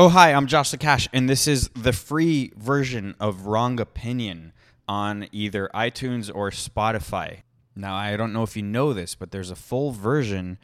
Oh, hi, I'm Josh the Cash, and this is the free version of Wrong Opinion on either iTunes or Spotify. Now, I don't know if you know this, but there's a full version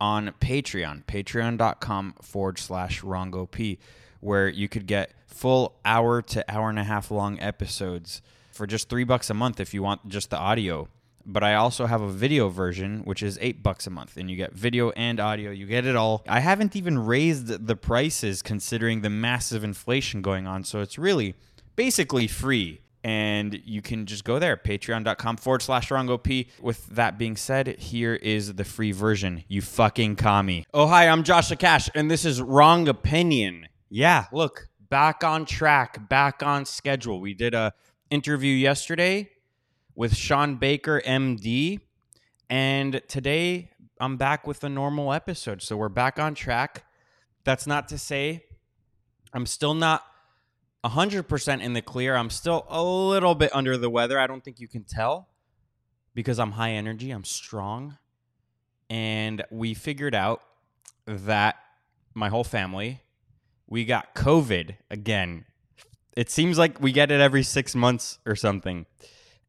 on Patreon, patreon.com forward slash WrongOP, where you could get full hour to hour and a half long episodes for just three bucks a month if you want just the audio but I also have a video version, which is eight bucks a month, and you get video and audio. You get it all. I haven't even raised the prices considering the massive inflation going on, so it's really basically free. And you can just go there, patreon.com forward slash WrongOP. With that being said, here is the free version. You fucking commie. Oh, hi, I'm Josh Cash, and this is Wrong Opinion. Yeah, look, back on track, back on schedule. We did a interview yesterday with Shawn Baker, MD. And today I'm back with a normal episode. So we're back on track. That's not to say I'm still not 100% in the clear. I'm still a little bit under the weather. I don't think you can tell because I'm high energy, I'm strong. And we figured out that my whole family, we got COVID again. It seems like we get it every six months or something.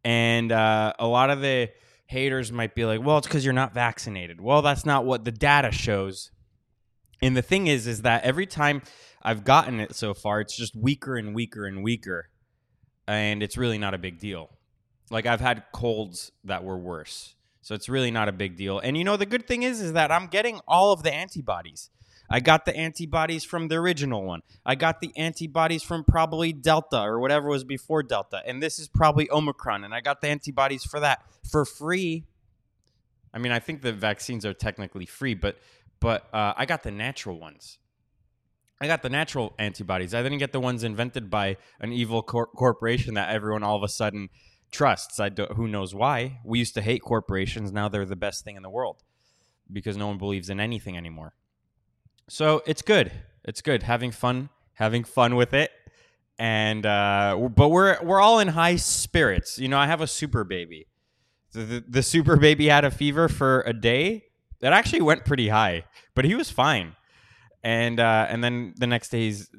And uh, a lot of the haters might be like, well, it's because you're not vaccinated. Well, that's not what the data shows. And the thing is, is that every time I've gotten it so far, it's just weaker and weaker and weaker. And it's really not a big deal. Like I've had colds that were worse. So it's really not a big deal. And you know, the good thing is, is that I'm getting all of the antibodies. I got the antibodies from the original one. I got the antibodies from probably Delta or whatever was before Delta. And this is probably Omicron. And I got the antibodies for that for free. I mean, I think the vaccines are technically free, but but uh, I got the natural ones. I got the natural antibodies. I didn't get the ones invented by an evil cor- corporation that everyone all of a sudden trusts. I do, who knows why? We used to hate corporations. Now they're the best thing in the world because no one believes in anything anymore. So it's good. It's good having fun, having fun with it, and uh, but we're we're all in high spirits. You know, I have a super baby. The, the, the super baby had a fever for a day. That actually went pretty high, but he was fine. And uh, and then the next day he's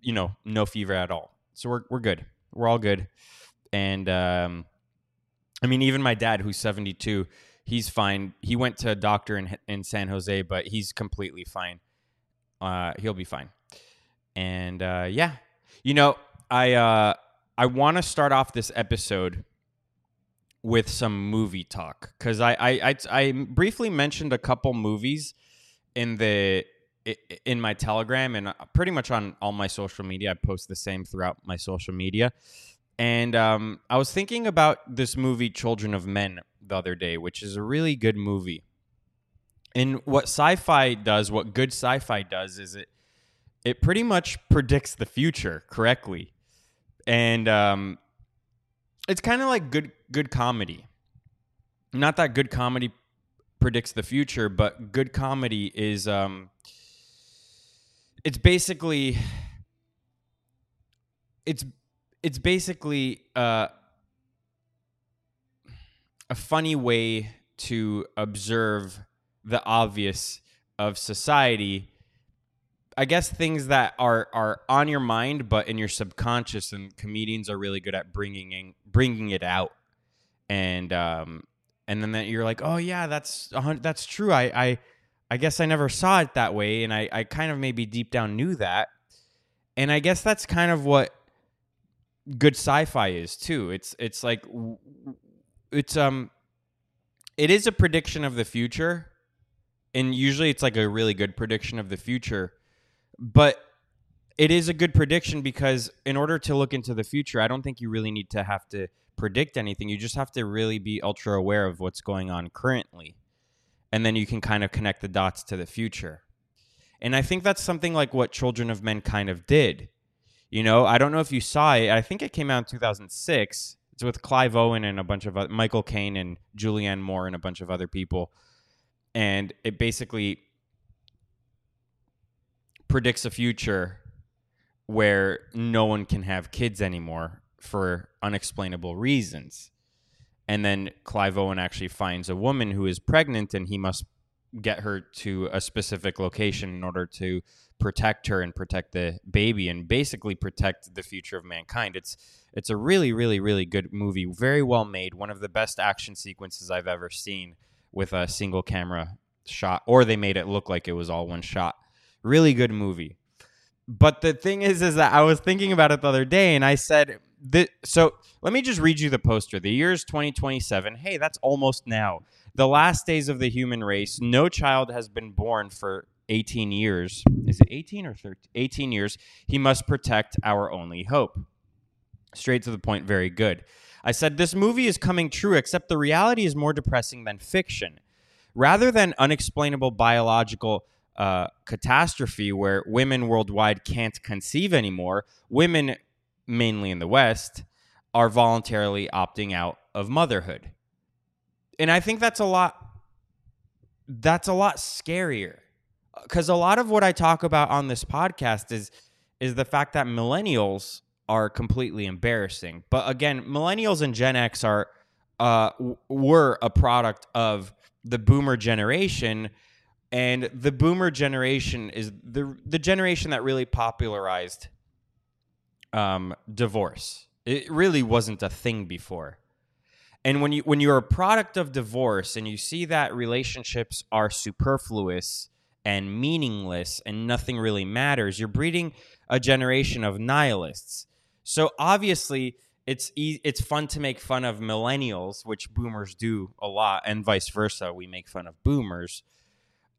you know no fever at all. So we're we're good. We're all good. And um, I mean, even my dad, who's seventy two he's fine. He went to a doctor in in San Jose, but he's completely fine. Uh, he'll be fine. And uh, yeah, you know, I uh, I want to start off this episode with some movie talk because I, I I I briefly mentioned a couple movies in the in my telegram and uh, pretty much on all my social media i post the same throughout my social media and um, I was thinking about this movie, Children of Men, the other day, which is a really good movie. And what sci-fi does, what good sci-fi does, is it it pretty much predicts the future correctly, and um, it's kind of like good good comedy. Not that good comedy predicts the future, but good comedy is um, it's basically it's it's basically uh, a funny way to observe the obvious of society. I guess things that are are on your mind, but in your subconscious, and comedians are really good at bringing in, bringing it out, and um, and then that you're like, oh yeah, that's that's true. I I I guess I never saw it that way, and I I kind of maybe deep down knew that, and I guess that's kind of what good sci-fi is too. It's it's like it's um it is a prediction of the future and usually it's like a really good prediction of the future but it is a good prediction because in order to look into the future i don't think you really need to have to predict anything. You just have to really be ultra aware of what's going on currently and then you can kind of connect the dots to the future. And i think that's something like what children of men kind of did you know, I don't know if you saw it. I think it came out in 2006. It's with Clive Owen and a bunch of Michael Caine and Julianne Moore and a bunch of other people. And it basically predicts a future where no one can have kids anymore for unexplainable reasons. And then Clive Owen actually finds a woman who is pregnant and he must get her to a specific location in order to protect her and protect the baby and basically protect the future of mankind. It's it's a really really really good movie, very well made, one of the best action sequences I've ever seen with a single camera shot or they made it look like it was all one shot. Really good movie. But the thing is is that I was thinking about it the other day and I said that, so let me just read you the poster. The year is 2027. Hey, that's almost now. The last days of the human race. No child has been born for 18 years. Is it 18 or 13? 18 years. He must protect our only hope. Straight to the point, very good. I said, This movie is coming true, except the reality is more depressing than fiction. Rather than unexplainable biological uh, catastrophe where women worldwide can't conceive anymore, women, mainly in the West, are voluntarily opting out of motherhood. And I think that's a lot that's a lot scarier cuz a lot of what I talk about on this podcast is is the fact that millennials are completely embarrassing. But again, millennials and Gen X are uh, were a product of the boomer generation and the boomer generation is the the generation that really popularized um, divorce it really wasn't a thing before and when you when you're a product of divorce and you see that relationships are superfluous and meaningless and nothing really matters you're breeding a generation of nihilists so obviously it's e- it's fun to make fun of millennials, which boomers do a lot, and vice versa. We make fun of boomers.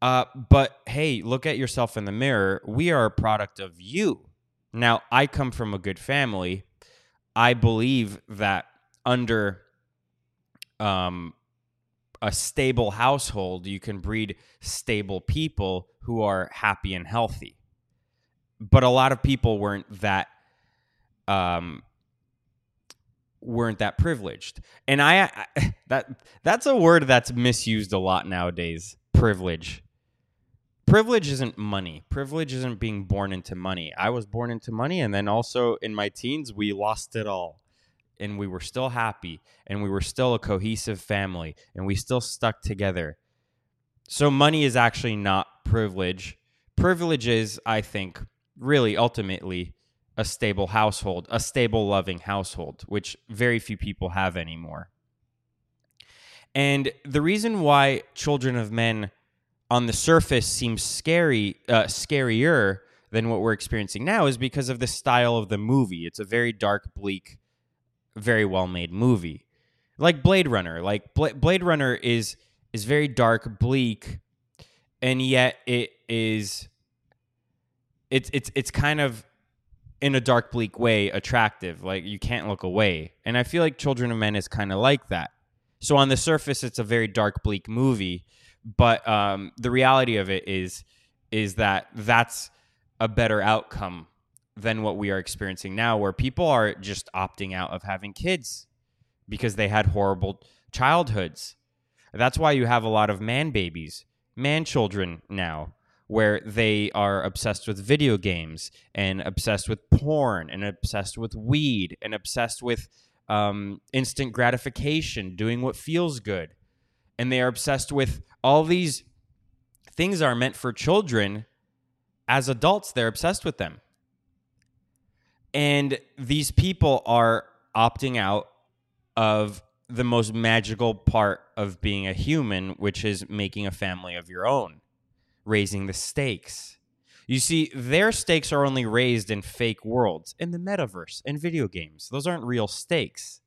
Uh, but hey, look at yourself in the mirror. We are a product of you. Now, I come from a good family. I believe that under um, a stable household, you can breed stable people who are happy and healthy. But a lot of people weren't that um, weren't that privileged. And I, I, that that's a word that's misused a lot nowadays. Privilege. Privilege isn't money. Privilege isn't being born into money. I was born into money and then also in my teens we lost it all. And we were still happy and we were still a cohesive family and we still stuck together. So money is actually not privilege. Privilege is, I think, really ultimately a stable household, a stable, loving household, which very few people have anymore. And the reason why Children of Men on the surface seems scary, uh, scarier than what we're experiencing now is because of the style of the movie. It's a very dark, bleak, very well made movie. Like Blade Runner. Like Bla- Blade Runner is is very dark, bleak, and yet it is it's it's it's kind of in a dark, bleak way attractive. Like you can't look away. And I feel like Children of Men is kind of like that. So on the surface, it's a very dark, bleak movie, but um, the reality of it is is that that's a better outcome than what we are experiencing now, where people are just opting out of having kids because they had horrible childhoods. That's why you have a lot of man babies, man children now where they are obsessed with video games and obsessed with porn and obsessed with weed and obsessed with um, instant gratification, doing what feels good. And they are obsessed with all these things are meant for children. As adults, they're obsessed with them. And these people are opting out of the most magical part of being a human, which is making a family of your own raising the stakes. You see, their stakes are only raised in fake worlds, in the metaverse, in video games. Those aren't real stakes.